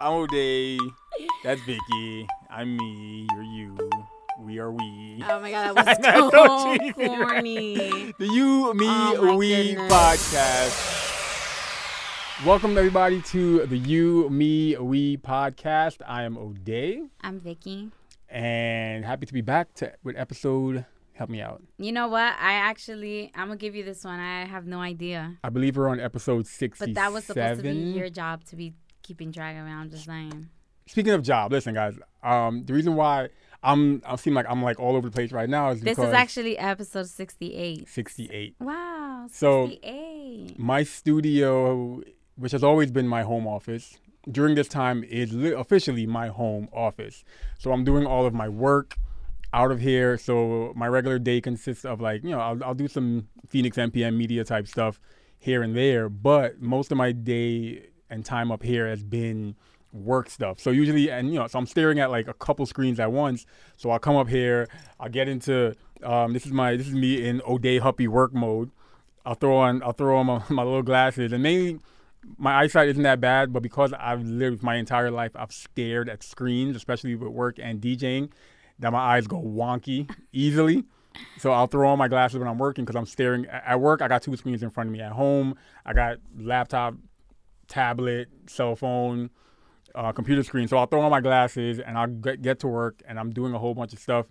I'm O'Day. That's Vicky. I'm me. You're you. We are we. Oh my god, that was so so cheesy, right? corny. The You, Me, Oh We goodness. podcast. Welcome everybody to the You, Me, We podcast. I am O'Day, I'm Vicky. and happy to be back to with episode. Help me out. You know what? I actually, I'm gonna give you this one. I have no idea, I believe we're on episode sixty-seven. but that was supposed to be your job to be keeping track of just saying. Speaking of job, listen, guys. Um, the reason why I'm I seem like I'm like all over the place right now is This because is actually episode 68. sixty-eight. Wow, So- 68. My studio, which has always been my home office, during this time is li- officially my home office. So I'm doing all of my work out of here. So my regular day consists of like, you know, I'll, I'll do some Phoenix NPM media type stuff here and there, but most of my day and time up here has been work stuff. So usually, and you know, so I'm staring at like a couple screens at once. So I'll come up here, I'll get into, um, this is my, this is me in O'Day Huppy work mode. I'll throw on, I'll throw on my, my little glasses and mainly my eyesight isn't that bad, but because I've lived my entire life, I've stared at screens, especially with work and DJing, that my eyes go wonky easily. So I'll throw on my glasses when I'm working because I'm staring at work. I got two screens in front of me. At home, I got laptop, tablet, cell phone, uh, computer screen. So I'll throw on my glasses and I'll get, get to work and I'm doing a whole bunch of stuff.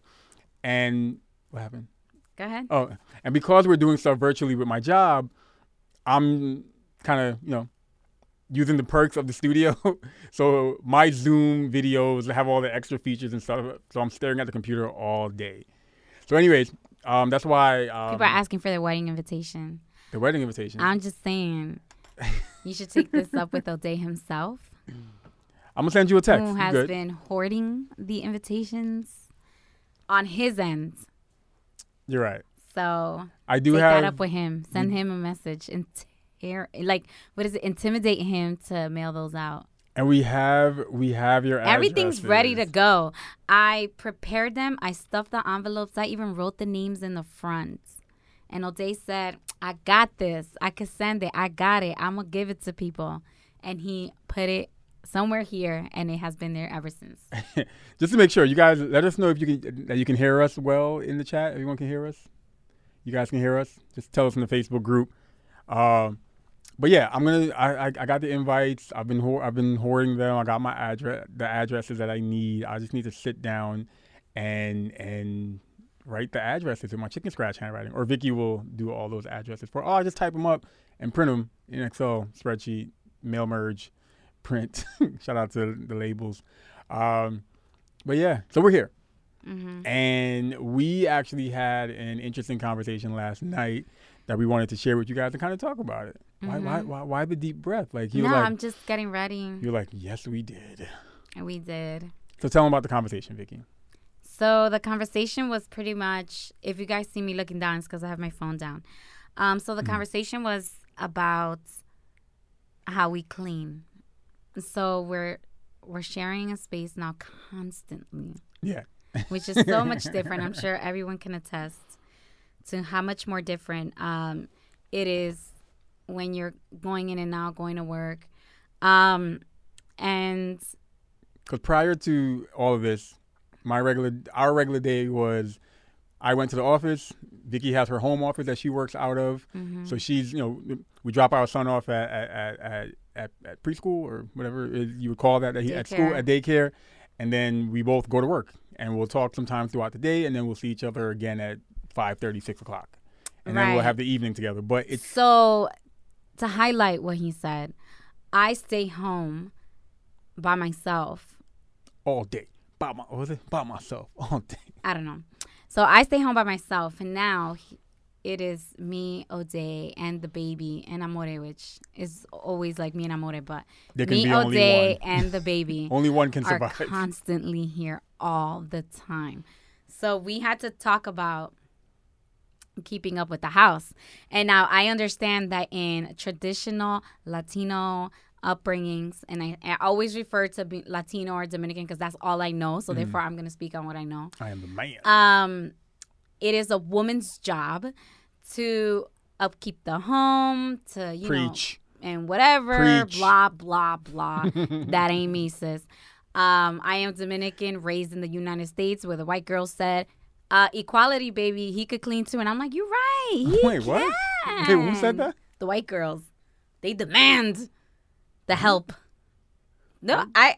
And what happened? Go ahead. Oh, and because we're doing stuff virtually with my job, I'm kind of, you know, using the perks of the studio. so my Zoom videos have all the extra features and stuff. So I'm staring at the computer all day. So, anyways, um, that's why um, People are asking for the wedding invitation. the wedding invitation. I'm just saying, you should take this up with O'Day himself, I'm gonna send you a text. who has been hoarding the invitations on his end. You're right. So I do take have. that up with him. Send mm. him a message and tear, like what is it? Intimidate him to mail those out. and we have we have your Everything's ready to go. I prepared them. I stuffed the envelopes. I even wrote the names in the front. And O'Day said, "I got this. I could send it. I got it. I'm gonna give it to people." And he put it somewhere here, and it has been there ever since. Just to make sure, you guys let us know if you can that you can hear us well in the chat. Everyone can hear us. You guys can hear us. Just tell us in the Facebook group. Um, but yeah, I'm gonna. I, I I got the invites. I've been ho- I've been hoarding them. I got my address, the addresses that I need. I just need to sit down and and write the addresses in my chicken scratch handwriting. Or Vicky will do all those addresses for. Oh, I just type them up and print them in Excel spreadsheet, mail merge, print. Shout out to the labels. Um, but yeah, so we're here. hmm And we actually had an interesting conversation last night that we wanted to share with you guys and kind of talk about it. Why, why, why, why the deep breath? Like you. No, like, I'm just getting ready. You're like, yes, we did. And we did. So tell them about the conversation, Vicky. So the conversation was pretty much if you guys see me looking down, it's because I have my phone down. Um, so the conversation was about how we clean. So we're we're sharing a space now constantly, Yeah. which is so much different. I'm sure everyone can attest to how much more different um, it is when you're going in and out, going to work. Um, and Because prior to all of this, my regular, our regular day was, I went to the office. Vicky has her home office that she works out of. mm-hmm. So she's, you know, we drop our son off at at, at, at, at, preschool or whatever you would call that, that he, at school, at daycare. And then we both go to work and we'll talk sometime throughout the day and then we'll see each other again at 5.30, 6 o'clock. And then we'll have the evening together. But it's, So, to highlight what he said, I stay home by myself. all day. By, my, was it? by myself all day. I don't know. So, I stay home by myself. And now he- it is me, O'Day, and the baby, and Amore, which is always like me and Amore. But me, be only O'Day, one. and the baby Only one can survive. are survive. constantly here all the time. So, we had to talk about keeping up with the house. And now I understand that in traditional Latino upbringings, and I, I always refer to be Latino or Dominican because that's all I know. Mm-hmm. So therefore, I'm going to speak on what I know. I am the man. Um, it is a woman's job to upkeep the home, to you Preach. know and whatever, Preach. blah blah blah. that ain't me, sis. Um, I am Dominican, raised in the United States, where the white girl said, uh, "Equality, baby. He could clean too," and I'm like, "You're right. Wait, what? Wait, who said that? The white girls. They demand the help. No, I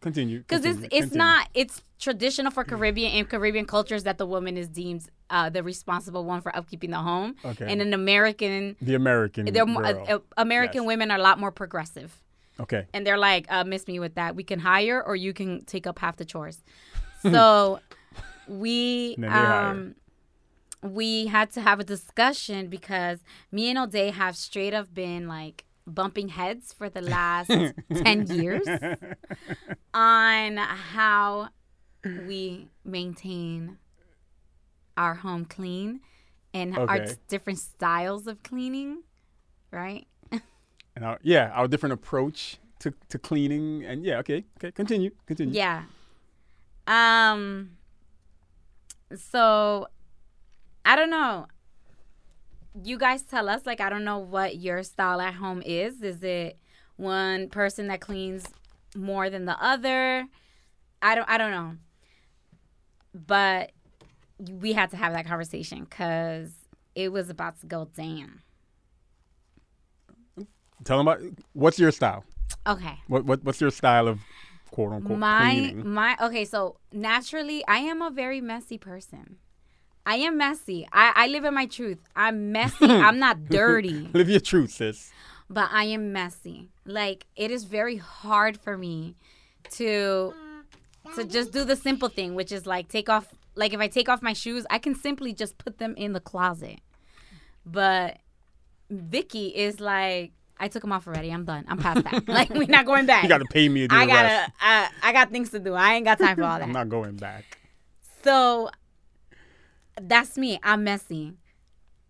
Continue. because it's it's continue. not it's traditional for Caribbean and Caribbean cultures that the woman is deemed uh, the responsible one for upkeeping the home. Okay. And an American, the American. they're uh, uh, American Yes. women are a lot more progressive, okay. and they're like, uh, "Miss me with that. We can hire, or you can take up half the chores." So we um we had to have a discussion because me and O'Day have straight up been like bumping heads for the last 10 years on how we maintain our home clean and our Okay. t- different styles of cleaning, right? And our, yeah, our different approach to, to cleaning and yeah, okay, okay, continue, continue. Yeah. Um so I don't know. You guys tell us like I don't know what your style at home is. Is it one person that cleans more than the other? I don't I don't know. But we had to have that conversation cuz it was about to go down. Tell them about what's your style. Okay. What what what's your style of quote unquote my cleaning? my okay so naturally i am a very messy person i am messy i, I live in my truth i'm messy i'm not dirty Live your truth, sis. but i am messy like it is very hard for me to to just do the simple thing which is like take off like if i take off my shoes i can simply just put them in the closet but vicky is like i took them off already i'm done i'm past that like we're not going back You got to pay me to do I gotta. I, I got things to do. I ain't got time for all that. I'm not going back. so that's me. I'm messy.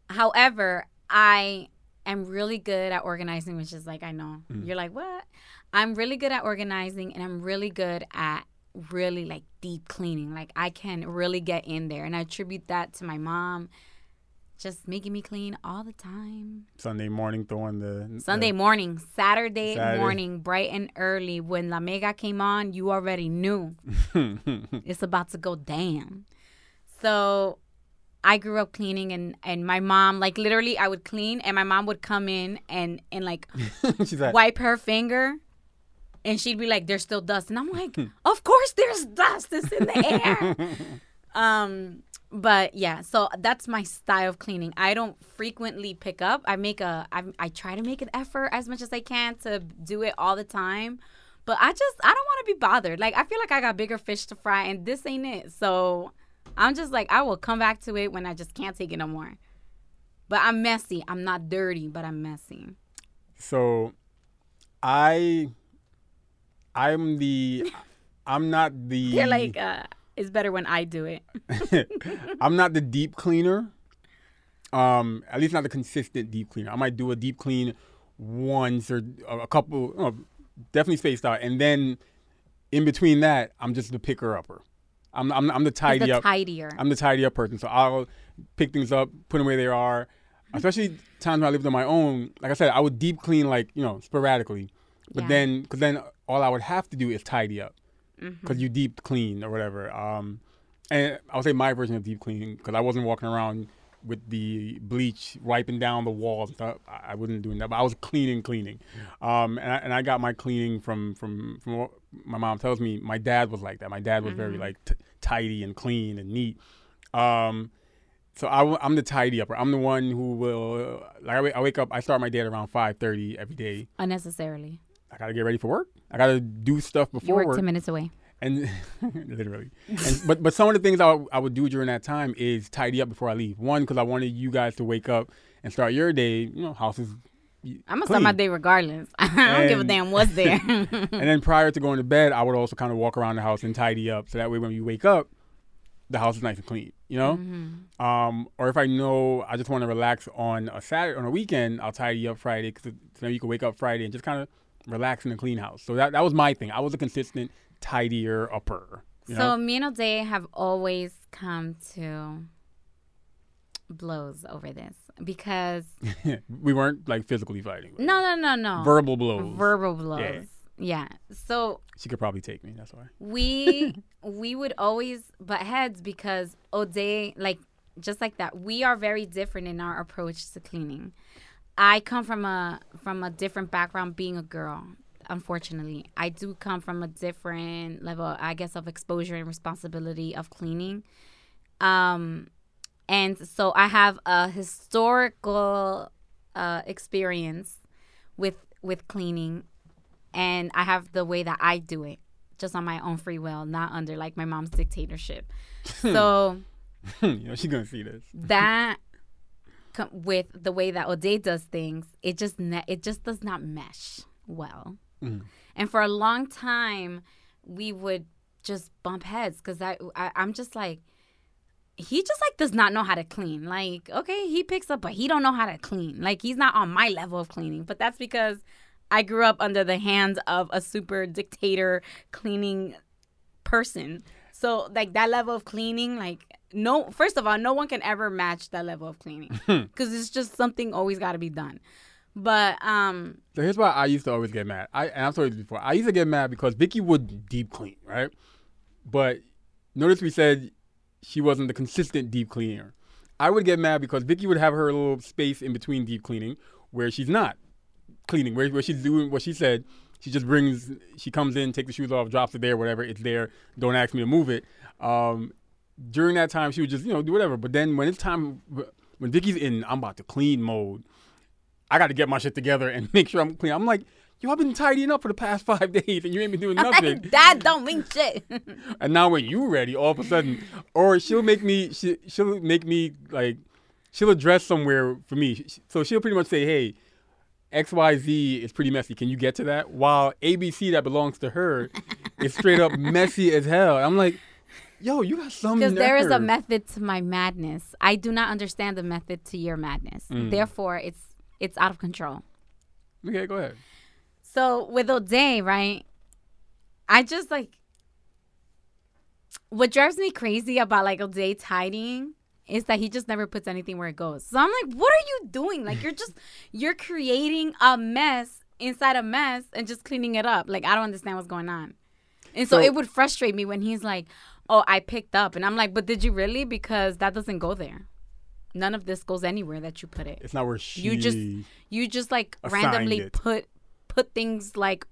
However, I am really good at organizing, which is like I know mm. you're like what? I'm really good at organizing, and I'm really good at really like deep cleaning. Like I can really get in there, and I attribute that to my mom. Just making me clean all the time. Sunday morning, throwing the Sunday morning, Saturday, Saturday. morning, bright and early. When La Mega came on, you already knew it's about to go down. So I grew up cleaning and and my mom like literally I would clean and my mom would come in and and like like, wipe her finger and she'd be like there's still dust and I'm like of course there's dust it's in the air. um but yeah, so that's my style of cleaning. I don't frequently pick up. I make a I I try to make an effort as much as I can to do it all the time. But I just I don't want to be bothered. Like I feel like I got bigger fish to fry and this ain't it. So I'm just like I will come back to it when I just can't take it no more. But I'm messy. I'm not dirty, but I'm messy. So, I, I'm the, I'm not the. You're like uh it's better when I do it. I'm not the deep cleaner. Um, at least not the consistent deep cleaner. I might do a deep clean once or a couple, uh, definitely spaced out, and then in between that, I'm just the picker upper. I'm I'm, I'm the tidy the up. tidier. I'm the tidy up person, so I'll pick things up, put them where they are. Especially times when I lived on my own. Like I said, I would deep clean like you know sporadically, but Yeah. then because then all I would have to do is tidy up Mm-hmm. because you deep clean or whatever. Um, and I would say my version of deep cleaning because I wasn't walking around with the bleach wiping down the walls and stuff. I I wasn't doing that, but I was cleaning, cleaning. Um, and I, and I got my cleaning from from from what my mom tells me. My dad was like that. My dad was very like t- tidy and clean and neat. Um, so I, am the tidy upper. I'm the one who will like I, wake up. I start my day at around five thirty every day. Unnecessarily. I gotta get ready for work. I gotta do stuff You before work work ten minutes away. And literally. And, but but some of the things I would, I would do during that time is tidy up before I leave. One, because I wanted you guys to wake up and start your day. You know, houses. I'm gonna start my day regardless. I don't give a damn what's there. And then prior to going to bed, I would also kind of walk around the house and tidy up, so that way when you wake up, the house is nice and clean. You know. Mm-hmm. Um, or if I know I just want to relax on a Saturday on a weekend, I'll tidy up Friday because so you can wake up Friday and just kind of relax in a clean house. So that that was my thing. I was a consistent tidier upper. So know? me and O'Day have always come to blows over this because we weren't like physically fighting. no, no, no, no. Verbal blows. Verbal blows. Yeah. So she could probably take me. That's why. we we would always butt heads because O'Day, like just like that, we are very different in our approach to cleaning. I come from a from a different background being a girl. Unfortunately, I do come from a different level, I guess, of exposure and responsibility of cleaning. Um, and so I have a historical uh, experience with with cleaning, and I have the way that I do it, just on my own free will, not under like my mom's dictatorship. so you know she's gonna see this. that co- with the way that O'Day does things, it just ne- it just does not mesh well. Mhm. And for a long time, we would just bump heads because I, I I'm just like he just like does not know how to clean. Like okay, he picks up, but he don't know how to clean. Like he's not on my level of cleaning. But that's because I grew up under the hands of a super dictator cleaning person. So like that level of cleaning, like no, first of all, no one can ever match that level of cleaning because it's just something always got to be done. But um, So here's why I used to always get mad. I and I've told you before. I used to get mad because Vicky would deep clean, right? But notice we said she wasn't the consistent deep cleaner. I would get mad because Vicky would have her little space in between deep cleaning where she's not cleaning, where, where she's doing what she said. She just brings, she comes in, takes the shoes off, drops it there, whatever. It's there. Don't ask me to move it. Um, during that time, she would just, you know, do whatever. But then when it's time, when Vicky's in, I'm about to clean mode. I got to get my shit together and make sure I'm clean. I'm like, yo, I've been tidying up for the past five days and you ain't been doing nothing. that don't mean shit. and now when you ready, all of a sudden, or she'll make me, she, she'll make me like, she'll address somewhere for me. So she'll pretty much say, hey, X Y Z is pretty messy. Can you get to that? While ABC that belongs to her is straight up messy as hell. I'm like, yo, you got some. Because there is a method to my madness. I do not understand the method to your madness. Mm. Therefore, it's it's out of control. Okay, go ahead. So with O'Day, right? I just like what drives me crazy about like O'Day tidying is that he just never puts anything where it goes. So I'm like, what are you doing? Like you're just you're creating a mess inside a mess and just cleaning it up. Like I don't understand what's going on. And so, So- it would frustrate me when he's like, "Oh, I picked up," and I'm like, "But did you really? Because that doesn't go there. None of this goes anywhere that you put it. It's not where she. You just you just like randomly it. put put things like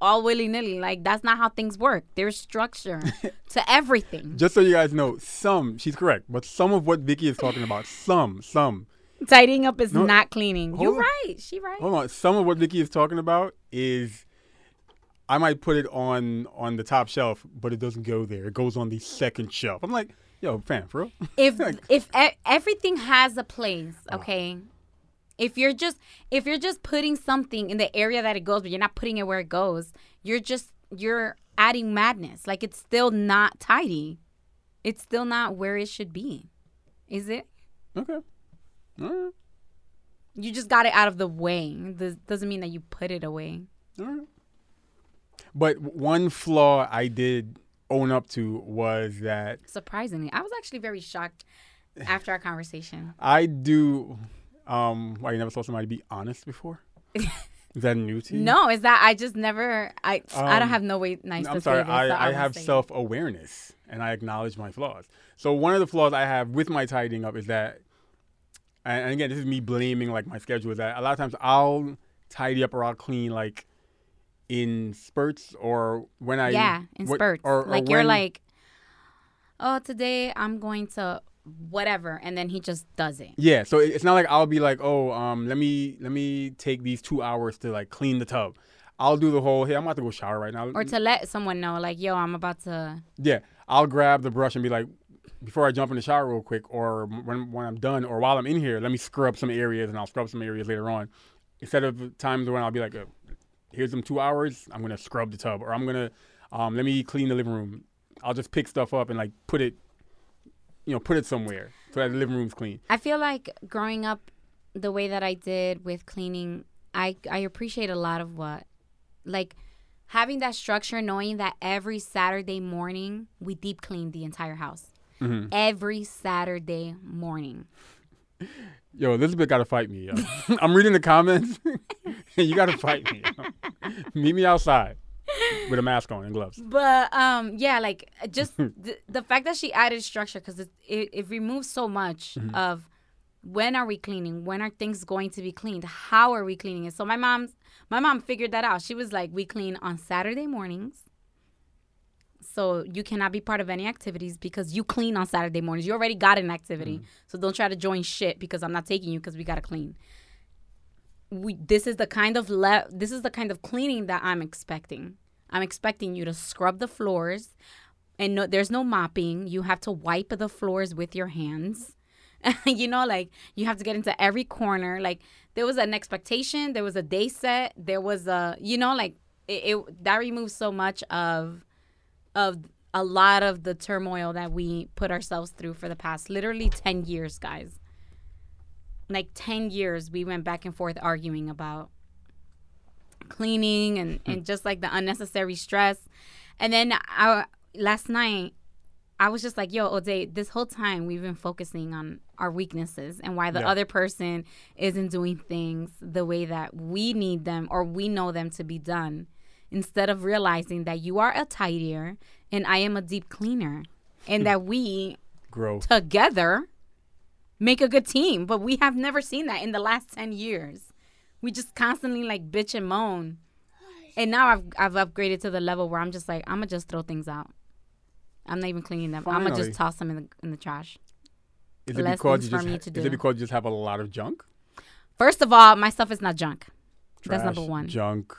all willy nilly. Like that's not how things work. There's structure to everything. Just so you guys know, some she's correct, but some of what Vicky is talking about, some, some. Tidying up is No, not cleaning. You're on. right. She right. Hold on, some of what Vicky is talking about is. I might put it on on the top shelf, but it doesn't go there. It goes on the second shelf. I'm like, yo, fam, for real? if if e- everything has a place, okay. If you're just if you're just putting something in the area that it goes, but you're not putting it where it goes, you're just you're adding madness. Like it's still not tidy. It's still not where it should be. Is it? okay. All right. You just got it out of the way. This doesn't mean that you put it away. All right. But one flaw I did own up to was that Surprisingly, I was actually very shocked after our conversation. I do. Um, why you never saw somebody be honest before? Is that new to you? No, is that I just never I I don't Um, have no way nice I'm to sorry. this. so I, I have self awareness and I acknowledge my flaws. So one of the flaws I have with my tidying up is that, and and again, this is me blaming like my schedule. Is that a lot of times I'll tidy up or I'll clean like in spurts or when I yeah, in what- spurts. or- or like you're like, oh, today I'm going to whatever, and then he just does it. Yeah, so it's not like I'll be like, oh, um, let me let me take these two hours to like clean the tub. I'll do the whole. Hey, I'm about to go shower right now. Or to let someone know, like, yo, I'm about to. yeah, I'll grab the brush and be like, before I jump in the shower real quick, or when when I'm done, or while I'm in here, let me scrub some areas, and I'll scrub some areas later on. Instead of times when I'll be like, uh, here's them two hours, I'm gonna scrub the tub, or I'm gonna um, let me clean the living room. I'll just pick stuff up and like put it, you know, put it somewhere so that the living room's clean. I feel like growing up the way that I did with cleaning, I I appreciate a lot of what, like, having that structure, knowing that every Saturday morning we deep clean the entire house. Mhm. Every Saturday morning. Yo, Elizabeth got to fight me. Yo. I'm reading the comments. you got to fight me. Yo. Meet me outside with a mask on and gloves. But um, yeah, like just the, the fact that she added structure because it, it it removes so much Mm-hmm. of when are we cleaning? When are things going to be cleaned? How are we cleaning it? So my mom's my mom figured that out. She was like, we clean on Saturday mornings. So you cannot be part of any activities because you clean on Saturday mornings. You already got an activity. Mm-hmm. So don't try to join shit because I'm not taking you because we got to clean. We this is the kind of le- this is the kind of cleaning that I'm expecting. I'm expecting you to scrub the floors and no there's no mopping. You have to wipe the floors with your hands. you know like you have to get into every corner like there was an expectation, there was a day set, there was a you know like it, it that removes so much of of a lot of the turmoil that we put ourselves through for the past literally 10 years, guys. Like 10 years we went back and forth arguing about cleaning and, hmm. and just like the unnecessary stress. And then I, last night, I was just like, yo, Ode, this whole time we've been focusing on our weaknesses and why the Yeah. other person isn't doing things the way that we need them or we know them to be done instead of realizing that you are a tidier and I am a deep cleaner and that we Growth. together make a good team. But we have never seen that in the last 10 years. We just constantly like bitch and moan. And now I've, I've upgraded to the level where I'm just like, I'm to just throw things out. I'm not even cleaning them. I'm to just toss them in the, in the trash. Is it less because you for just me ha- to is do. it because you just have a lot of junk? First of all, my stuff is not junk. That's number one. Junk,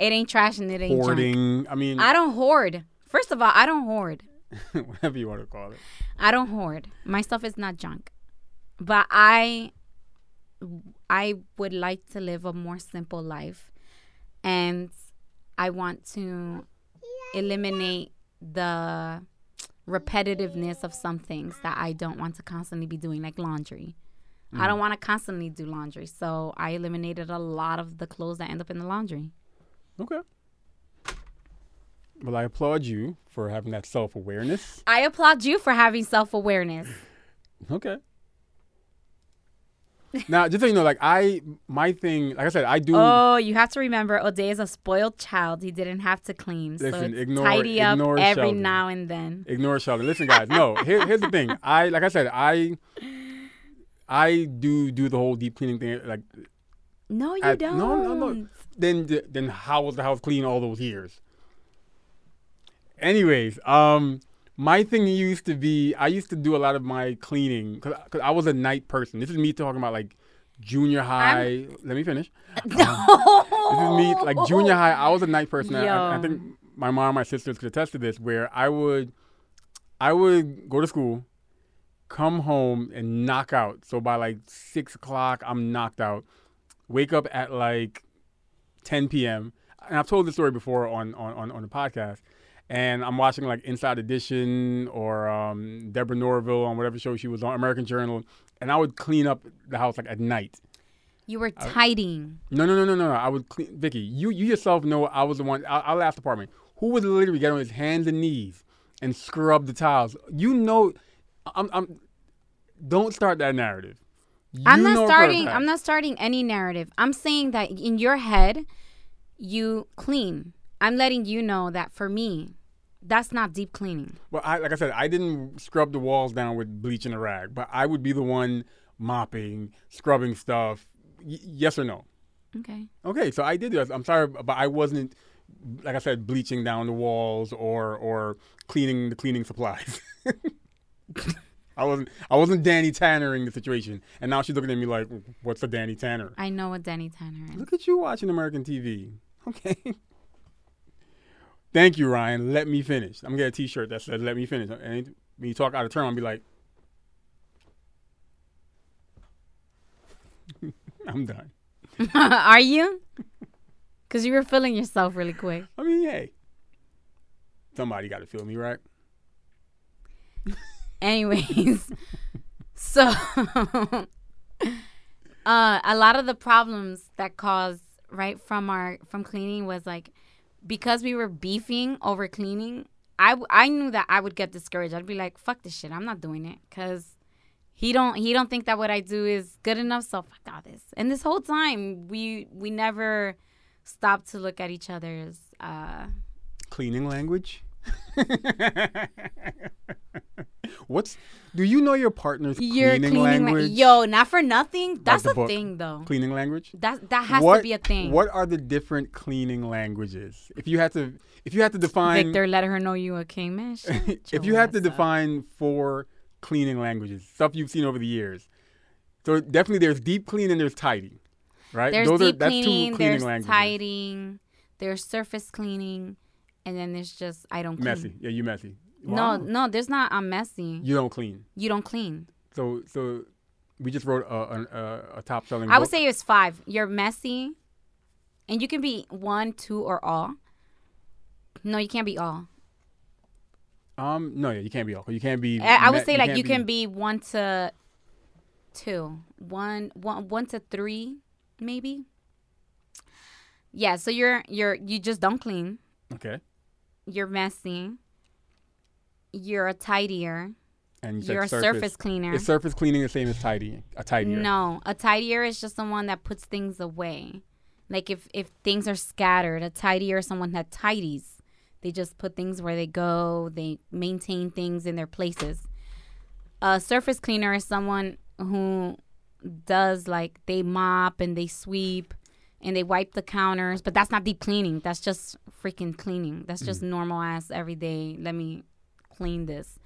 It ain't trash and it ain't junk. hoarding. I mean, I don't hoard. First of all, I don't hoard. whatever you want to call it. I don't hoard. My stuff is not junk. But I I would like to live a more simple life. And I want to eliminate the repetitiveness of some things that I don't want to constantly be doing like laundry. I mm. don't want to constantly do laundry. So I eliminated a lot of the clothes that end up in the laundry. Okay. Well, I applaud you for having that self awareness. I applaud you for having self-awareness. Okay. now, just so you know, like I, my thing, like I said, I do. Oh, you have to remember, Ode is a spoiled child. He didn't have to clean, Listen, it's ignore- tidy up ignore every Sheldon. now and then. Ignore Sheldon. Listen, guys. No, here, here's the thing. I, like I said, I, I do do the whole deep cleaning thing. Like, No, you I- don't. no, no, no. then then how was the house clean all those years? Anyways, um, my thing used to be I used to do a lot of my cleaning because I was a night person. This is me talking about like junior high. Let me finish. This is me like junior high. I was a night person. I- I, I think my mom, my sisters could attest to this. Where I would, I would go to school, come home and knock out. So by like six o'clock, I'm knocked out. Wake up at like 10 p.m. And I've told this story before on on on, on the podcast. And I'm watching like Inside Edition or um, Deborah Norville on whatever show she was on, American Journal, and I would clean up the house like at night. You were tidying. No, no, no, no, no, no. I would clean. Vicky, you you yourself know I was the one. Our, our last apartment, who would literally get on his hands and knees and scrub the tiles. You know, I'm. I'm don't start that narrative. I'm not starting. I'm not starting any narrative. I'm saying that in your head, you clean. I'm letting you know that for me, that's not deep cleaning. Well, I, like I said, I didn't scrub the walls down with bleach and a rag, but I would be the one mopping, scrubbing stuff. Y- yes or no? Okay. Okay, so I did this. I'm sorry, but I wasn't, like I said, bleaching down the walls or or cleaning the cleaning supplies. I wasn't. I wasn't Danny Tannering the situation, and now she's looking at me like, "What's a Danny Tanner?" I know what Danny Tanner is. Look at you watching American TV. Okay. Thank you, Ryan. Let me finish. I'm gonna get a T-shirt that says "Let me finish." And when you talk out of turn, I'll be like, "I'm done." Are you? Because you were feeling yourself really quick. I mean, hey, somebody got to feel me, right? Anyways, so uh, a lot of the problems that caused right from our from cleaning was like because we were beefing over cleaning. I, I knew that I would get discouraged. I'd be like, "Fuck this shit! I'm not doing it," because he don't he don't think that what I do is good enough. So fuck all this. And this whole time we we never stopped to look at each other's. uh Cleaning language. What's do you know your partner's Your cleaning, cleaning, la- language? yo, not for nothing. That's the a book. thing though. cleaning language. That that has what, to be a thing. What are the different cleaning languages? If you had to, if you had to define, Victor, let her know you a king, man. Shut if your you had to ass up. define four cleaning languages, stuff you've seen over the years. So definitely, there's deep clean and there's tidy, right? There's deep cleaning, two cleaning there's languages. tidying, there's surface cleaning, and then there's just I don't clean. Messy. Yeah, you messy. No, Wow. no, there's not. I'm messy. You don't clean. You don't clean. So, so we just wrote a, a, a, top selling. I would say it's five. You're messy, and you can be one, two, or all. No, you can't be all. Um, no, yeah, you can't be all. You can't be. I, I would me- say like can't you can be one to two, one, one, one to three, maybe. Yeah, so you're you're you just don't clean. Okay, You're messy. You're a tidier. and you you're a surface. surface cleaner. Is surface cleaning the same as tidying? A tidier. No, a tidier is just someone that puts things away. Like if if things are scattered, a tidier is someone that tidies. They just put things where they go. They maintain things in their places. A surface cleaner is someone who does like they mop and they sweep and they wipe the counters, but that's not deep cleaning. That's just freaking cleaning. That's just mm. normal ass everyday. Let me clean this.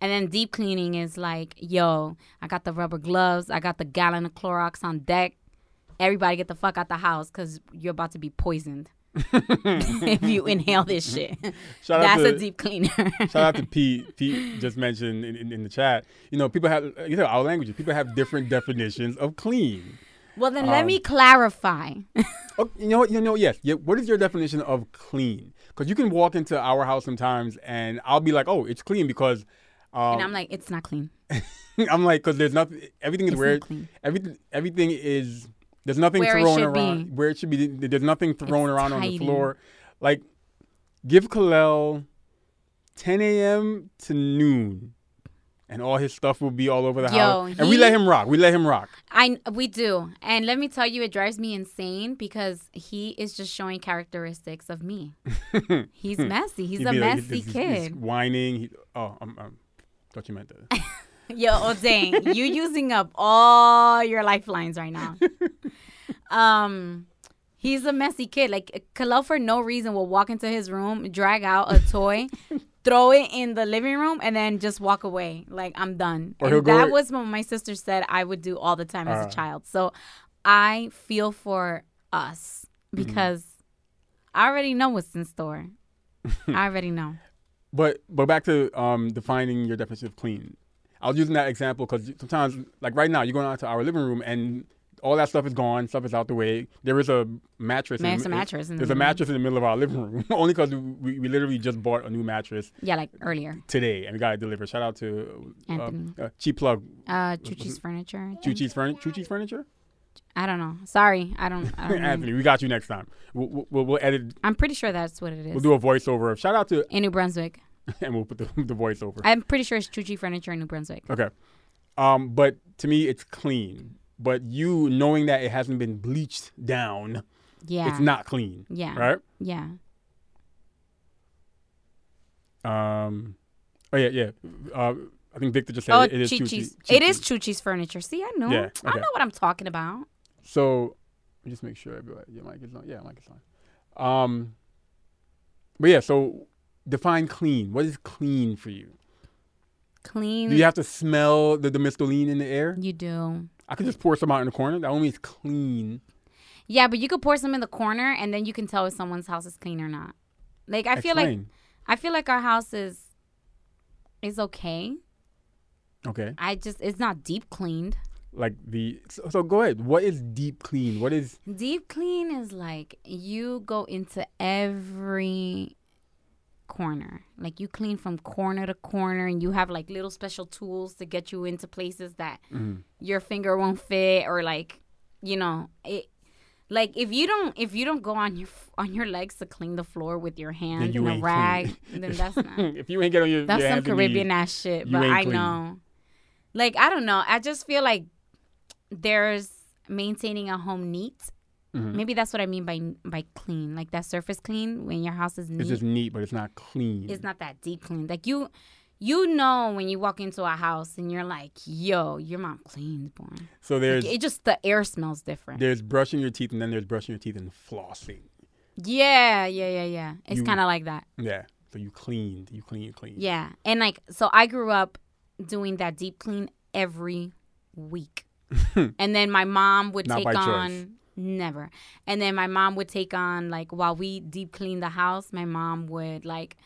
And then deep cleaning is like, yo, I got the rubber gloves, I got the gallon of Clorox on deck. Everybody get the fuck out the house because you're about to be poisoned if you inhale this shit. Shout out That's to a deep cleaner. shout out to Pete. Pete just mentioned in, in, in the chat. You know, people have you know our languages. People have different definitions of clean. Well, then let Um, me clarify. Oh, you know what? You know yes. Yeah, what is your definition of clean? Because you can walk into our house sometimes, and I'll be like, "Oh, it's clean," because um, and I'm like, it's not clean. I'm like, because there's nothing. Everything is It's where everything everything is. There's nothing Where thrown around be. where it should be. There's nothing thrown It's around on the floor. Like, give Kalel 10 a.m. to noon, and all his stuff will be all over the Yo, house. And we let him rock. We let him rock. I we do, and let me tell you, it drives me insane because he is just showing characteristics of me. He's messy. He's a be like, messy he's- he's- kid. He's whining. He, oh, I'm, I'm, thought you meant that. Yo, oh dang, you using up all your lifelines right now. Um, he's a messy kid. Like Kalel for no reason will walk into his room, drag out a toy, throw it in the living room, and then just walk away. Like I'm done. Or he'll and that was what my sister said I would do all the time as a child. So I feel for us Mm-hmm. because I already know what's in store. I already know. But but back to um, defining your definition of clean. I was using that example because sometimes, like right now, you're going out to our living room and all that stuff is gone. Stuff is out the way. There is a mattress. It's a mattress There's a mattress in the middle of our living room, only because we, we literally just bought a new mattress Yeah, like earlier. today and we got it delivered. Shout out to uh, Anthony. uh, cheap plug, Uh, Chuchi's furniture. Chuchi's furniture. Chuchi's furniture. I don't know. Sorry, I don't. I don't know. Anthony, we got you next time. We'll, we'll, we'll edit. I'm pretty sure that's what it is. We'll do a voiceover. of Shout out to in New Brunswick. and we'll put the, the voiceover. I'm pretty sure it's Chuchi Furniture in New Brunswick. Okay. Um, but to me, it's clean. But you knowing that it hasn't been bleached down, Yeah. it's not clean, Yeah. right? Yeah. Um, oh yeah, yeah. Uh, I think Victor just said Oh, it, it is Chuchi's. Chuchi. It is Chuchi's Furniture. See, I know. Yeah, I know what I'm talking about. So let me just make sure everybody, your mic is on. Yeah, mic is on. Um, but yeah, so define clean. What is clean for you? Clean. Do you have to smell the, the Mistolin in the air? You do. I could just pour some out in the corner. That only means clean. Yeah, but you could pour some in the corner, and then you can tell if someone's house is clean or not. Like I feel like I feel like our house is is okay. okay. I just it's not deep cleaned. Like the so, so go ahead. What is deep clean? What is Deep clean is like you go into every corner. Like you clean from corner to corner and you have like little special tools to get you into places that Mhm. your finger won't fit or like you know, it like if you don't if you don't go on your on your legs to clean the floor with your hand you in a rag, clean. then that's not if you ain't get on your that's your some hands and Caribbean ass shit, but I clean. know. Like I don't know. I just feel like there's maintaining a home neat. Mhm. Maybe that's what I mean by by clean. Like that surface clean when your house is neat. It's just neat, but it's not clean. it's not that deep clean. Like you you know when you walk into a house and you're like, yo, your mom cleans, boy. so there's It just the air smells different. there's brushing your teeth, and then there's brushing your teeth and flossing. Yeah, yeah, yeah, yeah. It's kind of like that. Yeah. So you cleaned, you clean, you clean. Yeah. And like, so I grew up doing that deep clean every week. and then my mom would Not take by choice. Never. And then my mom would take on, like, while we deep clean the house, my mom would, like,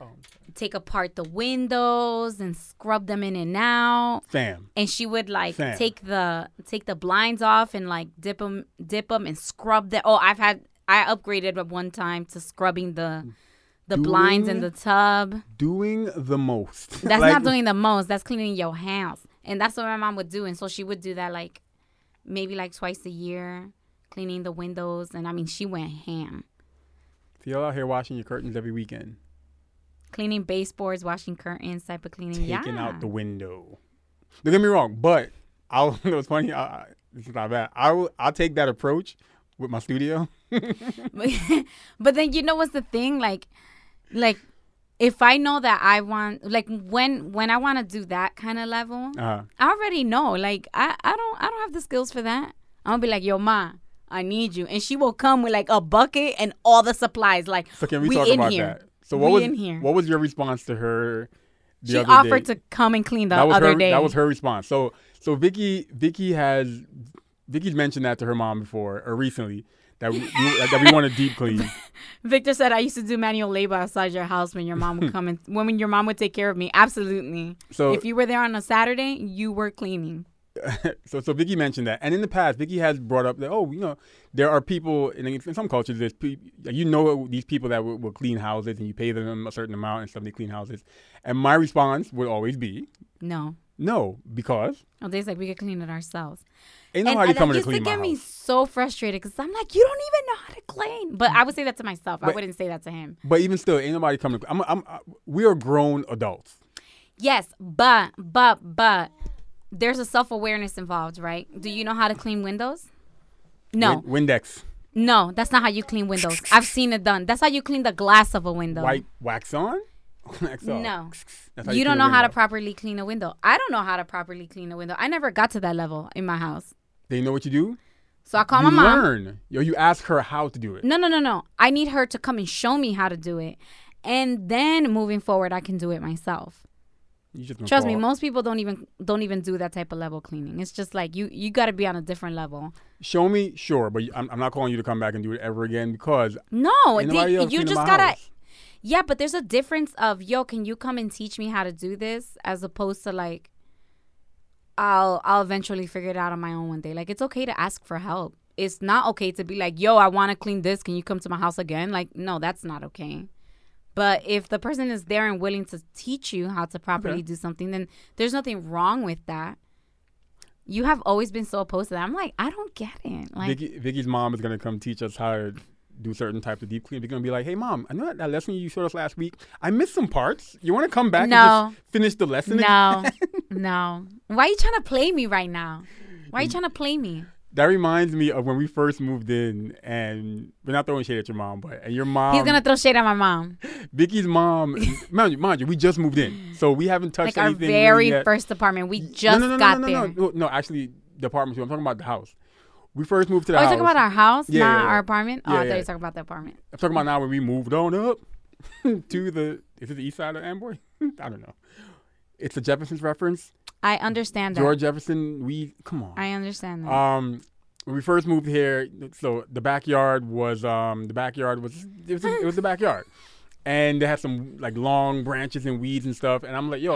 Oh. take apart the windows and scrub them in and out. Fam. And she would like Fam. take the take the blinds off and like dip them dip them and scrub the. Oh, I've had I upgraded at one time to scrubbing the the blinds in the tub. Doing the most. That's Like, not doing the most. That's cleaning your house. And that's what my mom would do. And so she would do that like maybe like twice a year, cleaning the windows. And I mean, she went ham. So y'all out here washing your curtains every weekend, Cleaning baseboards, washing curtains, type of cleaning. taking yeah. out the window. Don't get me wrong, but I'll. It was funny. I, I- this is not bad. I will. I'll take that approach with my studio. but then you know what's the thing? Like, like if I know that I want, like when when I want to do that kind of level, Uh, I already know. Like I I don't I don't have the skills for that. I'm gonna be like, yo, ma, I need you, and she will come with like a bucket and all the supplies. Like so can we, we talk in about here. that? So what We was what was your response to her? The she other offered day? to come and clean the that was other her. day. That was her response. So so Vicky Vicky has Vicky's mentioned that to her mom before or recently that we, we- that we want to deep clean. Victor said I used to do manual labor outside your house when your mom would come and when your mom would take care of me. Absolutely. So if you were there on a Saturday, you were cleaning. so so Vicky mentioned that, and in the past, Vicky has brought up that oh, you know, there are people in, in some cultures. There's pe- you know these people that will, will clean houses, and you pay them a certain amount, and stuff. They clean houses, and my response would always be No. no, because Oh, they's like we could clean it ourselves. ain't and, nobody and coming that to used to get me so frustrated because I'm like, you don't even know how to clean. But I would say that to myself. I wouldn't say that to him. But even still, ain't nobody coming. To, I'm, I'm, I, we are grown adults. Yes, but but but there's a self awareness involved, right? Do you know how to clean windows? No, Win- Windex, no, that's not how you clean windows. I've seen it done. That's how you clean the glass of a window. white wax on, wax off. No. You clean don't know how to properly clean a window. I don't know how to properly clean a window. I never got to that level in my house. They know what you do? So I call you my mom. learn. Yo, you ask her how to do it. No, no, no, no. I need her to come and show me how to do it. And then moving forward, I can do it myself. Trust me, most people don't even don't even do that type of level cleaning. It's just like you you got to be on a different level. Show me, sure, but I'm, I'm not calling you to come back and do it ever again because No, the- you just gotta. house. Yeah, but there's a difference of yo. Can you come and teach me how to do this as opposed to like, I'll I'll eventually figure it out on my own one day. Like it's okay to ask for help. It's not okay to be like, yo, I want to clean this. Can you come to my house again? Like, no, that's not okay. But if the person is there and willing to teach you how to properly Okay. do something, then there's nothing wrong with that. You have always been so opposed to that. I'm like, I don't get it. Like, Vicky, Vicky's mom is gonna come teach us how to do certain types of deep clean. We're gonna be like, "Hey, mom, I know that, that lesson you showed us last week. I missed some parts. You want to come back No. and just finish the lesson?" No, no. Why are you trying to play me right now? Why are you mm. trying to play me? That reminds me of when we first moved in, and we're not throwing shade at your mom, but and your mom, He's gonna throw shade at my mom. Vicky's mom, mind you, mind you, we just moved in, so we haven't touched Like our very really first apartment. We No, just no, no, no, got no, there. no, no, no, actually, the apartment too. I'm talking about the house. We first moved to the Oh, you talking about our house, Yeah, not yeah, our apartment? Oh, Yeah, I thought yeah. you were talking about the apartment. I'm talking about now when we moved on up to the is it the east side of Amboy? I don't know. It's a Jefferson's reference. I understand that. George Jefferson. We come on. I understand that. Um, when we first moved here, so the backyard was um the backyard was it was it was the backyard, and they had some like long branches and weeds and stuff. And I'm like, yo,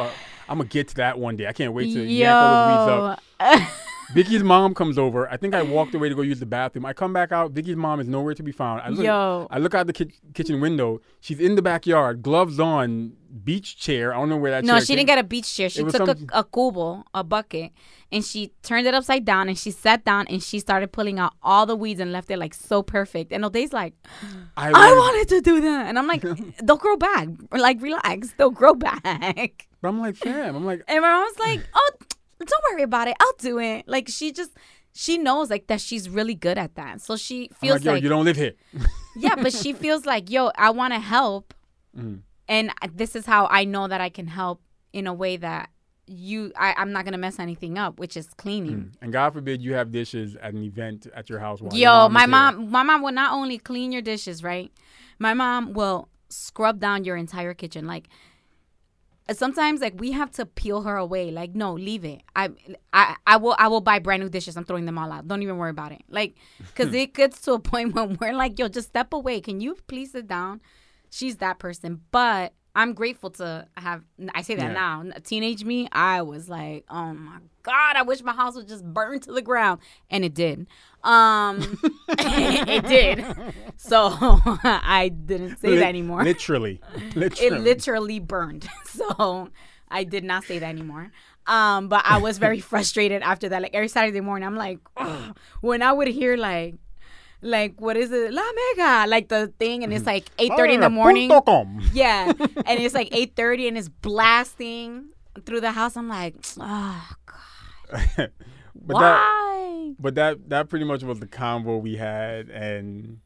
I'm gonna get to that one day. I can't wait to yank all those weeds up. Vicky's mom comes over. I think I walked away to go use the bathroom. I come back out. Vicky's mom is nowhere to be found. I look, Yo. I look out the ki- kitchen window. She's in the backyard, gloves on, beach chair. I don't know where that. no, she came- didn't get a beach chair. She was took some- a, a cubo, a bucket, and she turned it upside down and she sat down and she started pulling out all the weeds and left it like so perfect. And O'Day's like, I, I wanted- wanted to do that. And I'm like, they'll grow back. Like, relax. They'll grow back. But I'm like, fam. I'm like, And my mom's like, oh, don't worry about it. I'll do it. Like she just she knows like that she's really good at that. So she feels like, yo, like you don't live here. yeah, but she feels like, yo, I want to help, Mhm. and this is how I know that I can help in a way that you, I, I'm not gonna mess anything up, which is cleaning. And God forbid you have dishes at an event at your house. While your Yo, mom my mom, my mom will not only clean your dishes, right? My mom will scrub down your entire kitchen. Like sometimes, like we have to peel her away. Like, no, leave it. I, I, I will, I will buy brand new dishes. I'm throwing them all out. Don't even worry about it. Like, because it gets to a point when we're like, yo, just step away. Can you please sit down? She's that person, but. I'm grateful to have. I say that Yeah. now. Teenage me, I was like, "Oh my god, I wish my house would just burn to the ground," and it did. Um, it did. So I didn't say that anymore. Literally, it literally. literally burned. So I did not say that anymore. Um, but I was very frustrated after that. Like every Saturday morning, I'm like, "Ugh." when I would hear like, like what is it, La Mega, like the thing, and it's like 8:30 in the morning. Punto com. Yeah, and it's like 8:30, and it's blasting through the house. I'm like, oh God, but that, why? but that that pretty much was the convo we had and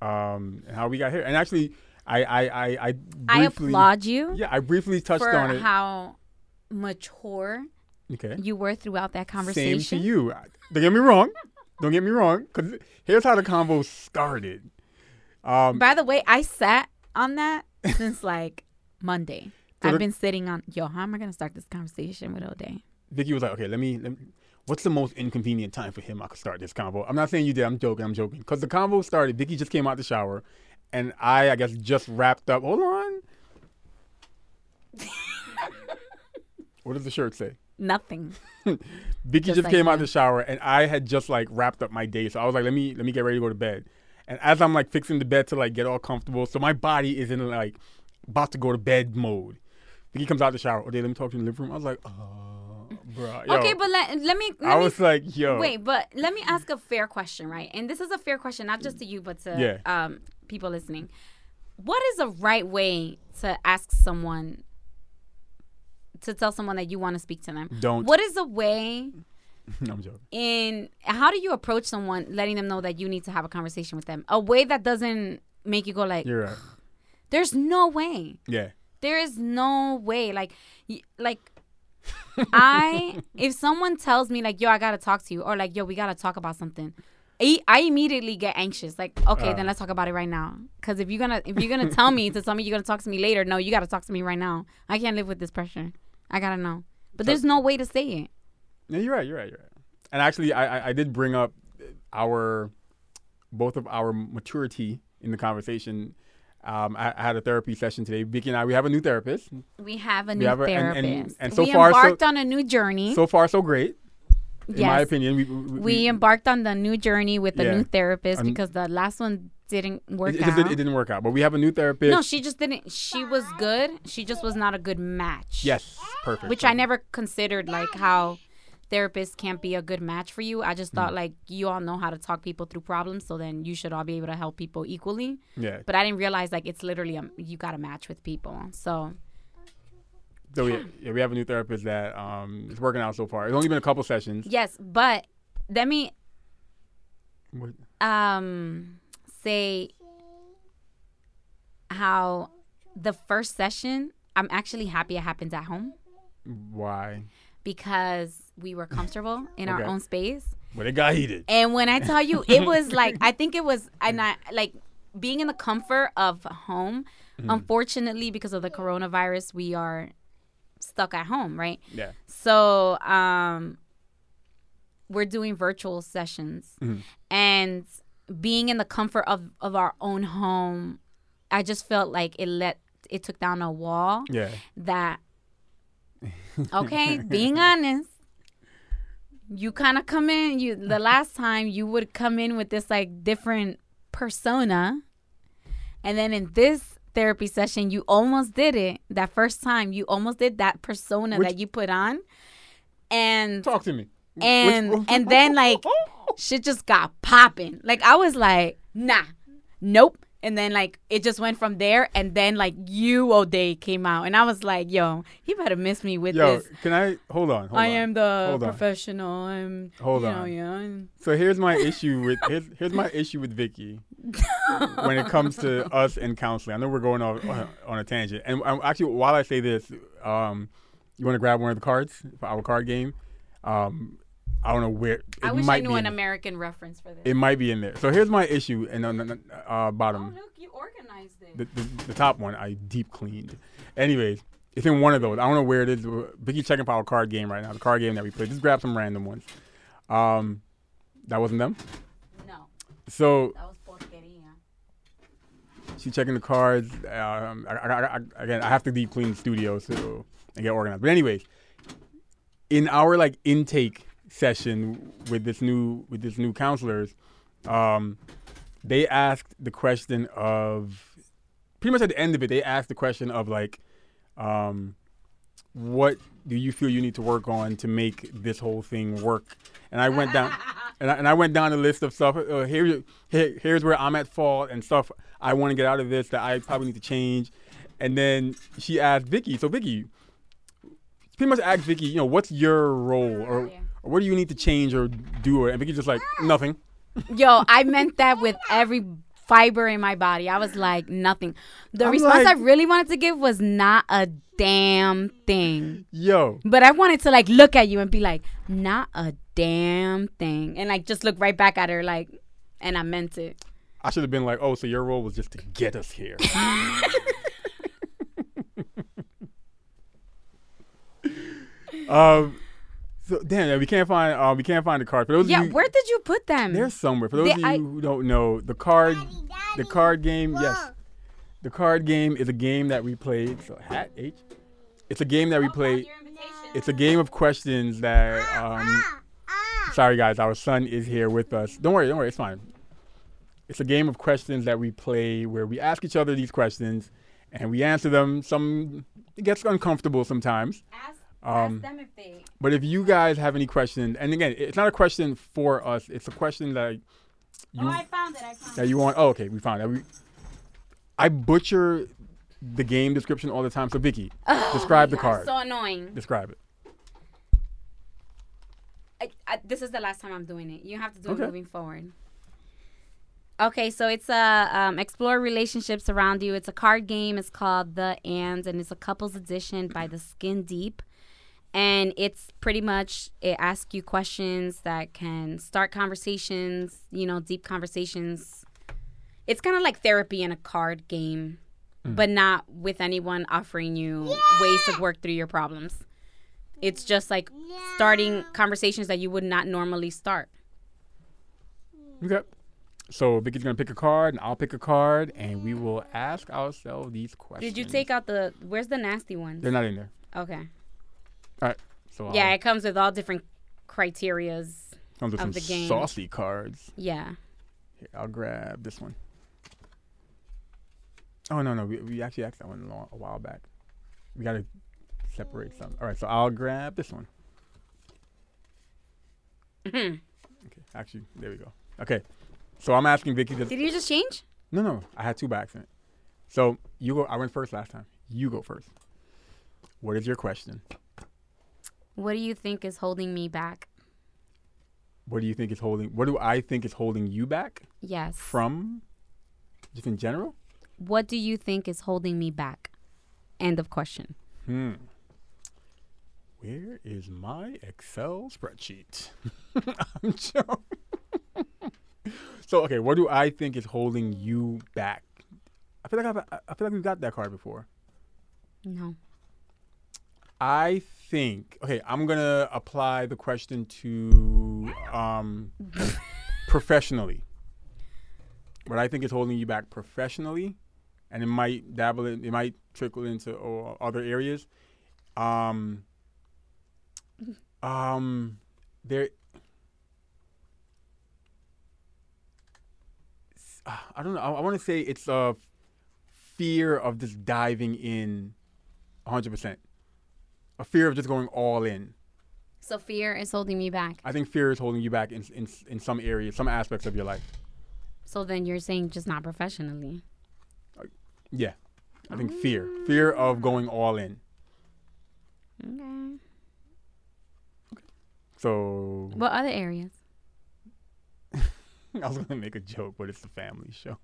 um how we got here. And actually, I I I I, I briefly, applaud you Yeah, I briefly touched on it. how mature okay. you were throughout that conversation. Same to you. Don't get me wrong. Don't get me wrong. Because here's how the convo started. Um, By the way, I sat on that since like Monday. So I've the- been sitting on. Yo, how am I gonna start this conversation with O'Day? Vicky was like, okay, let me, let me. What's the most inconvenient time for him I could start this convo? I'm not saying you did. I'm joking. I'm joking. Because the convo started. Vicky just came out the shower, and I, I guess, just wrapped up. Hold on. what does the shirt say? Nothing. Vicky Just just, like came out you. the shower, and I had just like wrapped up my day. So I was like, let me let me get ready to go to bed. And as I'm like fixing the bed to like get all comfortable, so my body is in like about to go to bed mode. Vicky comes out of the shower. Okay, let me talk to you in the living room. I was like, uh, bro. okay, but let, let me. Let I me was like, yo. Wait, but let me ask a fair question, right? And this is a fair question, not just to you, but to Yeah. um, people listening. What is a right way to ask someone to tell someone that you want to speak to them? Don't. What is a way No, I'm joking. in how do you approach someone, letting them know that you need to have a conversation with them? A way that doesn't make you go like, You're right. "There's no way." Yeah. There is no way. Like, y- like I if someone tells me like, "Yo, I gotta talk to you," or like, "Yo, we gotta talk about something," I, I immediately get anxious. Like, okay, Uh. then let's talk about it right now. Because if you're gonna if you're gonna tell me to tell me you're gonna talk to me later, no, you gotta talk to me right now. I can't live with this pressure. I gotta know. But there's no way to say it. No, you're right. You're right. You're right. And actually, I, I, I did bring up our both of our maturity in the conversation. Um, I, I had a therapy session today. Vicky and I, we have a new therapist. We have a new have a- therapist. and- and so we far, so- embarked on a new journey. So far, so great. In my opinion, we, we, we embarked on the new journey with a Yeah. new therapist because the last one didn't work it, out. it didn't work out. But we have a new therapist. no, she just didn't. She was good. She just was not a good match. yes, perfect. Which I never considered like how therapists can't be a good match for you. I just thought like you all know how to talk people through problems, so then you should all be able to help people equally. Yeah. But I didn't realize like it's literally a, you got to match with people. So So we, yeah, we have a new therapist that um is working out so far. It's only been a couple sessions. yes, but let me What- um say how the first session I'm actually happy it happened at home Why? because we were comfortable in our own space. But it got heated. And when I tell you, it was like I think it was, and I like being in the comfort of home. Mm-hmm. Unfortunately, because of the coronavirus, we are stuck at home, right? Yeah. So um, we're doing virtual sessions, Mhm. and being in the comfort of of our own home, I just felt like it let it took down a wall Yeah. that okay being honest you kind of come in you the last time you would come in with this like different persona and then in this therapy session you almost did it that first time you almost did that persona Which- that you put on and Talk to me. and Which- and then oh, oh, like oh, shit just got popping like i was like nah nope and then like it just went from there, and then like you O'Day came out, and I was like, yo, he better miss me with Yo, this. can I hold on? Hold I on. am the Hold on. professional. I'm Hold you on. Know, yeah. I'm- So here's my issue with here's, here's my issue with Vicky when it comes to us and counseling. I know we're going off on, on a tangent, and um, actually, while I say this, um, you want to grab one of the cards for our card game. Um, I don't know where. It I wish I knew an in there. American reference for this. It might be in there. So here's my issue, and on the uh, oh bottom, look, you organized it. the, the, the top one, I deep cleaned. Anyways, it's in one of those. I don't know where it is. Vicky's checking our card game right now. The card game that we played. Just grab some random ones. Um, that wasn't them. no, So that was porqueria. she's checking the cards. Um, I, I, I, I- again, I have to deep clean the studio so and get organized. But anyways, in our like intake session with this new with this new counselors, um, they asked the question of pretty much at the end of it, they asked the question of like, um, what do you feel you need to work on to make this whole thing work? And I went down, and I, and I went down the list of stuff. Uh, here, here, here's where I'm at fault and stuff I want to get out of this that I probably need to change. And then she asked Vicky, so Vicky, pretty much asked Vicky, you know, what's your role or, Yeah. What do you need to change or do? Or And Vicky's just like nothing. Yo, I meant that with every fiber in my body. I was like, nothing. The I'm response I really wanted to give was not a damn thing. Yo, But I wanted to like look at you and be like, not a damn thing. And like just look right back at her like and I meant it. I should have been like, oh, so your role was just to get us here. um, so damn, yeah, we can't find uh, we can't find the card. For those Yeah, of you, where did you put them? they're somewhere. For those They- of you I- who don't know, the card, the card game, yes, the card game is a game that we played. So hat H, it's a game that we played. It's a game of questions that. Um, sorry guys, our son is here with us. Don't worry, don't worry, it's fine. It's a game of questions that we play where we ask each other these questions and we answer them. Some it gets uncomfortable sometimes. Ask, Um, them if they But if you guys have any questions, and again, it's not a question for us. It's a question that you Oh, I found it. I found that you want. Oh, okay, we found it. We, I butcher the game description all the time. So Vicky, describe the card. So annoying. describe it. I, I, this is the last time I'm doing it. You have to do Okay. it moving forward. Okay, so it's a um, explore relationships around you. It's a card game. It's called The Ands, and it's a couples edition by the Skin Deep. And it's pretty much it asks you questions that can start conversations. You know, deep conversations. It's kind of like therapy in a card game, mm. but not with anyone offering you ways to work through your problems. It's just like starting conversations that you would not normally start. Okay. So Vicky's gonna pick a card, and I'll pick a card, and we will ask ourselves these questions. Did you take out the? Where's the nasty ones? They're not in there. Okay. All right. So Yeah, I'll, it comes with all different criterias. comes with of some the game. saucy cards. Yeah. Here, I'll grab this one. Oh no no, we, we actually asked that one a, long, a while back. We gotta separate some. All right, so I'll grab this one. Mhm. Okay, actually, there we go. Okay, so I'm asking Vicky. This, Did you just change? no no, I had two by accident. So you go. I went first last time. You go first. What is your question? What do you think is holding me back? What do you think is holding? What do I think is holding you back Yes. from? Just in general. What do you think is holding me back? End of question. Hmm. Where is my Excel spreadsheet? I'm joking. so okay, what do I think is holding you back? I feel like I've, I feel like we've got that card before. No. I think okay, I'm gonna apply the question to um, professionally. What I think is holding you back professionally, and it might dabble in, it might trickle into uh, other areas. Um, um, there. uh, I don't know. I, I want to say it's a fear of just diving in, hundred percent. A fear of just going all in. So fear is holding me back. I think fear is holding you back in in, in some areas, some aspects of your life. So then you're saying just not professionally. Uh, yeah. I think fear. Fear of going all in. Okay. So What other areas? I was gonna make a joke, but it's the family show.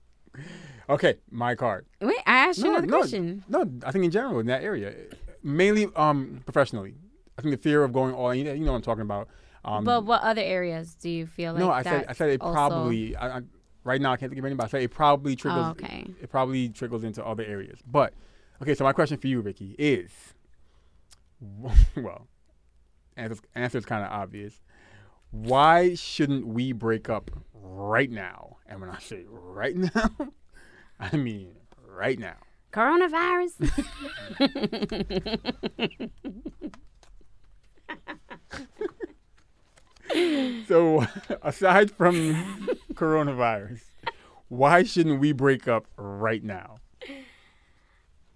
okay, my card. Wait, I asked you No, another no. question. No, I think in general in that area, mainly um professionally. I think the fear of going all in. You know what I'm talking about. Um, but what other areas do you feel like no, I said I said it also- probably. I, I, right now, I can't think of any, but I said it probably trickles. Oh, okay. It probably trickles into other areas. But okay, so my question for you, Ricky, is well, answer's, answer's kind of obvious. Why shouldn't we break up right now? And when I say right now, I mean right now. Coronavirus. So, aside from coronavirus, why shouldn't we break up right now?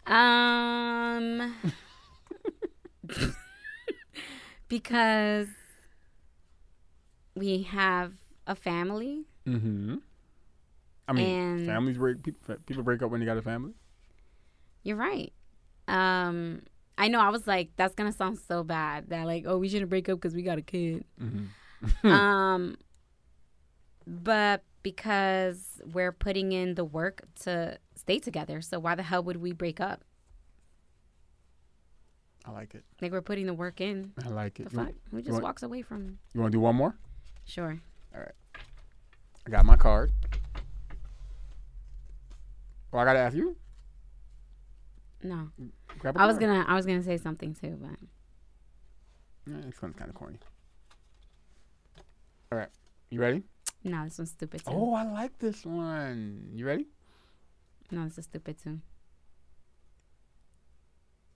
um, because we have a family. Mm-hmm. I mean, And- families break people, people break up when they got a family. You're right. Um, I know. I was like, that's gonna sound so bad. That like, oh, we shouldn't break up because we got a kid. Mm-hmm. um, but because we're putting in the work to stay together, so why the hell would we break up? I like it. Like we're putting the work in. I like it. You, fuck? Who just want- walks away from? you want to do one more? Sure. All right. I got my card. Well, I gotta ask you. No, Grab a I was gonna. I was gonna say something too, but Yeah, this one's kind of corny. All right, you ready? no, this one's stupid too. Oh, I like this one. You ready? No, this is stupid too.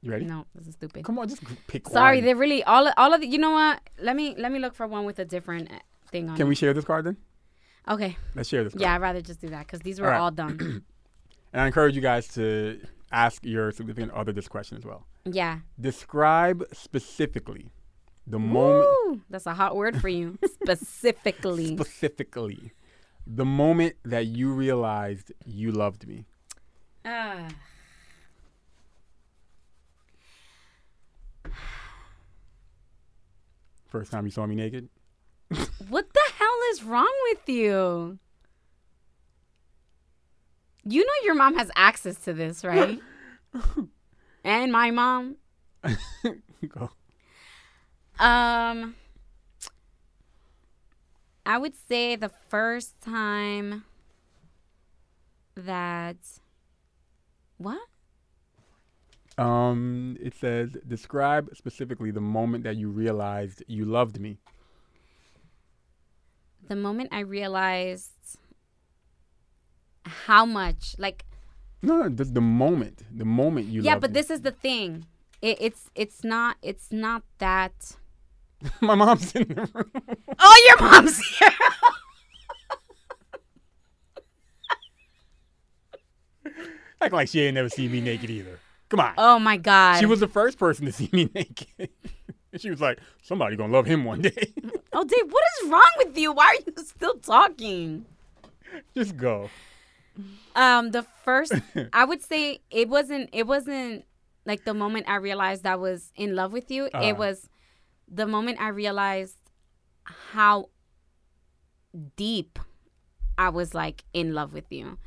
You ready? No, this is stupid. Come on, just pick Sorry, one. they're really all. All of the, you know what? Let me let me look for one with a different uh, thing on. Can it. we share this card then? Okay. Let's share this. Card. Yeah, I'd rather just do that because these were All right. done. And I encourage you guys to ask your significant other this question as well. yeah. Describe specifically the moment. Woo! That's a hot word for you. Specifically. Specifically, the moment that you realized you loved me. Ah. First time you saw me naked. what the hell is wrong with you? You know your mom has access to this, right? and my mom. Go. Um I would say the first time that what? Um, it says describe specifically the moment that you realized you loved me. The moment I realized how much like No, no, just the moment. The moment you. yeah, but this is the thing. It, it's it's not it's not that My mom's in the room. Oh, your mom's here. Act like she ain't never seen me naked either. Come on. Oh my god. She was the first person to see me naked. and she was like, somebody gonna love him one day. Oh, Dave, what is wrong with you? Why are you still talking? Just go. Um, the first I would say it wasn't it wasn't like the moment I realized I was in love with you. Uh-huh. It was the moment I realized how deep I was like in love with you.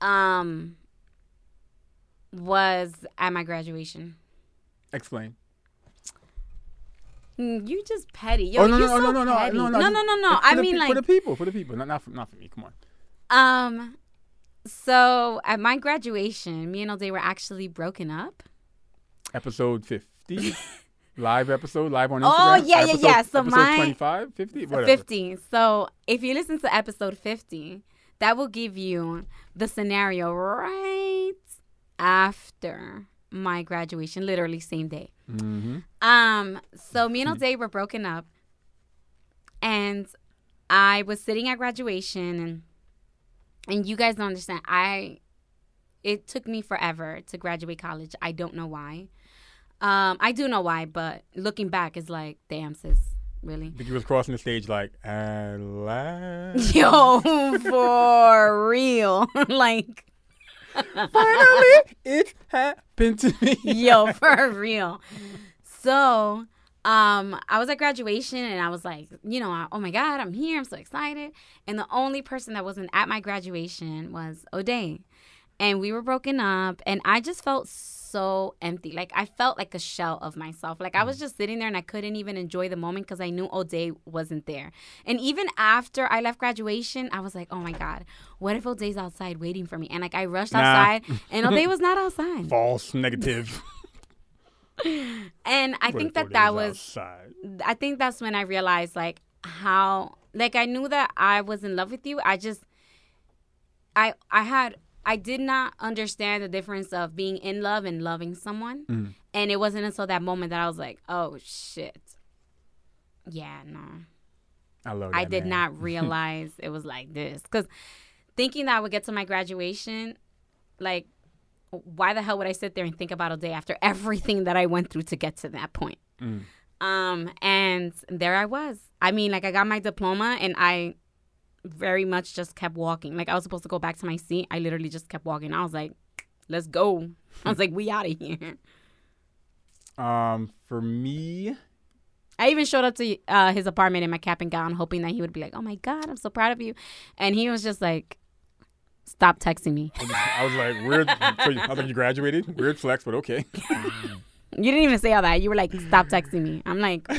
Um was at my graduation. Explain. Mm, You just petty. Yo, oh no no, no so no no petty. no no, no, no, no. For I mean, pe- like, for the people, for the people, not not for, not for me. Come on. um, so at my graduation, me and O'Day were actually broken up. Episode fifty, live episode, live on Oh, Instagram. yeah, yeah, Episode- yeah. So episode my- 25, 50, whatever. 50. So if you listen to episode 50, that will give you the scenario right after my graduation, literally same day. Mm-hmm. Um, so me and O'Day were broken up, and I was sitting at graduation, and and you guys don't understand. I it took me forever to graduate college. I don't know why. Um, I do know why, but looking back, it's like, damn, sis, really. Vicky was crossing the stage like, at last. Yo, for real. like, Finally, it happened to me. yo, for real. So, um, I was at graduation and I was like, you know, oh my God, I'm here. I'm so excited. And the only person that wasn't at my graduation was O'Day. And we were broken up and I just felt so empty. Like I felt like a shell of myself. Like I was just sitting there and I couldn't even enjoy the moment because I knew O'Day wasn't there. And even after I left graduation, I was like, oh my God, what if O'Day's outside waiting for me? And like I rushed Nah. outside and O'Day was not outside. False negative. And I think that that was outside? I think that's when I realized like how like I knew that I was in love with you. I just I I had I did not understand the difference of being in love and loving someone. Mm. And it wasn't until that moment that I was like, "Oh shit." Yeah, no. I love. I did man. not realize it was like this cuz thinking that I would get to my graduation like why the hell would I sit there and think about a day after everything that I went through to get to that point? Mm. Um, and there I was. I mean, like I got my diploma and I very much just kept walking. Like I was supposed to go back to my seat. I literally just kept walking. I was like, let's go. I was like, we out of here. Um, for me, I even showed up to uh, his apartment in my cap and gown, hoping that he would be like, "Oh my god, I'm so proud of you," and he was just like, "Stop texting me." I was- like, weird. so you- I thought you graduated. Weird flex, but okay. You didn't even say all that. You were like, "Stop texting me." I'm like,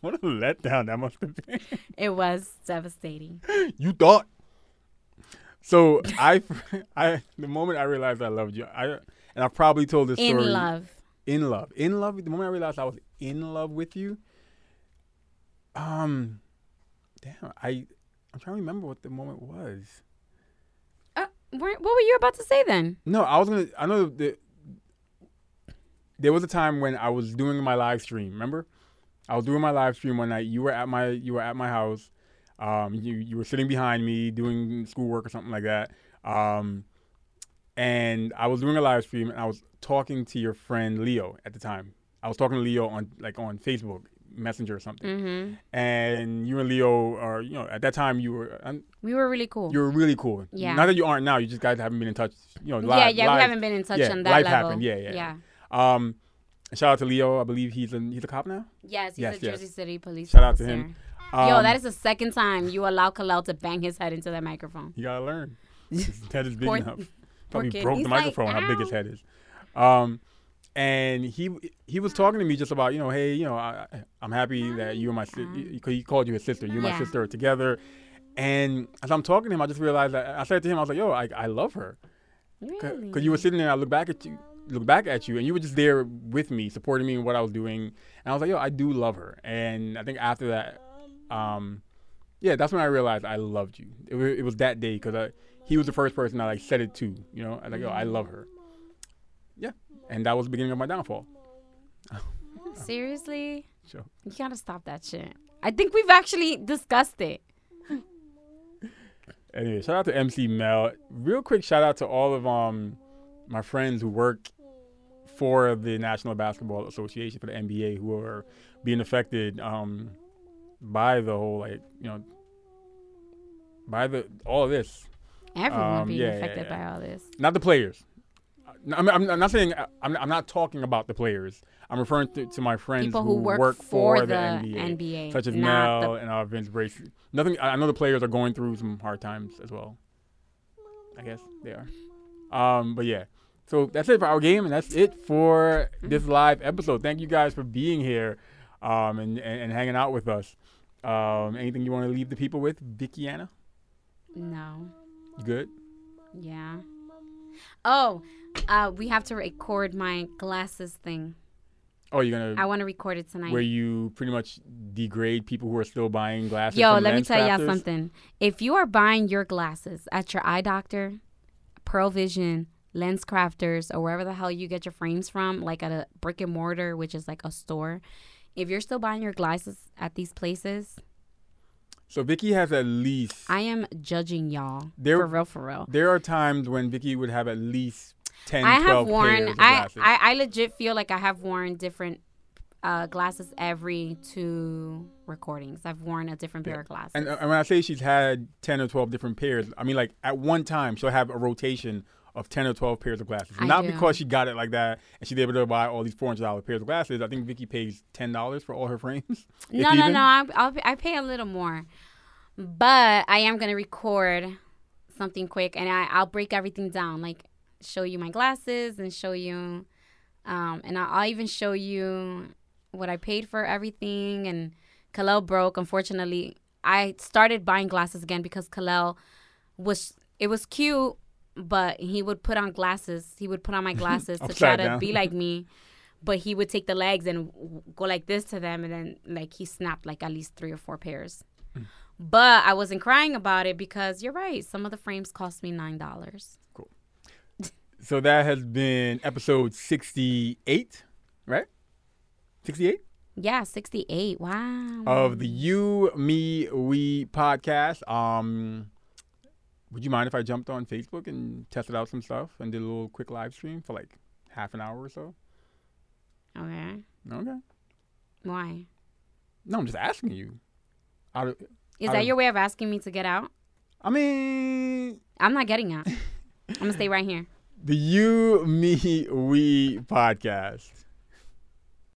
What a letdown that must have been. it was devastating. you thought. So I, I, the moment I realized I loved you, I, and I probably told this In story. In love. in love, in love. The moment I realized I was in love with you, um, damn, I, I'm trying to remember what the moment was. Uh, what were you about to say then? No, I was gonna. I know that there was a time when I was doing my live stream. Remember, I was doing my live stream one night. You were at my you were at my house. Um, you you were sitting behind me doing schoolwork or something like that. Um, and I was doing a live stream and I was talking to your friend Leo at the time. I was talking to Leo on like on Facebook Messenger or something. Mm-hmm. And you and Leo are you know at that time you were um, We were really cool. you were really cool. Yeah. Not that you aren't now. You just guys haven't been in touch. You know. yeah, Live, yeah, live, we haven't been in touch yeah, on that life level. happened. Yeah, yeah, yeah. Um, shout out to Leo. I believe he's a he's a cop now. Yes, he's Yes, a yes. Jersey City police Shout out to him. Um, Yo, that is the second time you allow Kalel to bang his head into that microphone. You gotta learn. His head is big Poor- enough. Probably broke He's the like, microphone. how big his head is. Um, and he he was talking to me just about you know hey you know I, I'm happy that you and my sister he called you his sister you and my sister are together, and as I'm talking to him I just realized that I said to him I was like yo I I love her Really? because you were sitting there. I look back at you, look back at you, and you were just there with me, supporting me in what I was doing. And I was like, yo, I do love her. And I think after that, um, yeah, that's when I realized I loved you. It was, it was that day because he was the first person I like said it to. You know, I was like, yo, I love her. Yeah, and that was the beginning of my downfall. Seriously? So You gotta stop that shit. I think we've actually discussed it. anyway, shout out to MC Mel. Real quick shout out to all of um my friends who work for the National Basketball Association for the NBA who are being affected um by the whole like you know by the all of this. Everyone Um, being yeah, yeah, affected yeah. by all this. Not the players. I'm, I'm, I'm not saying I'm, I'm not talking about the players. I'm referring to, to my friends People who work, for, for, the, the NBA, NBA, such as Mel the and uh, Vince Brace. Nothing. I I know the players are going through some hard times as well. I guess they are. Um, but yeah. So that's it for our game, and that's it for this live episode. Thank you guys for being here, um, and, and, and hanging out with us. Um, anything you want to leave the people with, Vicky Anna? No. You good? Yeah. Oh, uh, we have to record my glasses thing. Oh, you're gonna I want to record it tonight. where you pretty much degrade people who are still buying glasses. Yo, let me tell y'all something. If you are buying your glasses at your eye doctor, Pearle Vision, Lens Crafters, or wherever the hell you get your frames from, like at a brick and mortar, which is like a store, if you're still buying your glasses at these places, So Vicky has at least. I am judging y'all There- for real, for real. there are times when Vicky would have at least 10, I 12 have worn. I. I I legit feel like I have worn different uh, glasses every two recordings. I've worn a different pair of glasses. And, uh, and when I say she's had 10 or 12 different pairs, I mean, like, at one time, she'll have a rotation of 10 or 12 pairs of glasses. I Not do. because she got it like that and she's able to buy all these $400 pairs of glasses. I think Vicky pays $10 for all her frames. no, no, even. no. I, I'll, I pay a little more, but I am gonna record something quick, and I, I'll break everything down, like show you my glasses and show you, um, and I'll, even show you what I paid for everything. And Kalel broke. Unfortunately, I started buying glasses again because Kalel was. It was cute, but he would put on glasses. He would put on my glasses to try to down. be like me. But he would take the legs and go like this to them, and then like he snapped like at least three or four pairs. Hmm. But I wasn't crying about it because you're right. Some of the frames cost me nine dollars. So that has been episode 68, right? 68 Yeah, sixty eight. Wow. of the You, Me, We podcast. Um, would you mind if I jumped on Facebook and tested out some stuff and did a little quick live stream for like half an hour or so? okay. Okay. Why? No, I'm just asking you. Out of, Is I that don't- your way of asking me to get out? I mean, I'm not getting out. I'm gonna stay right here. The You, Me, We podcast.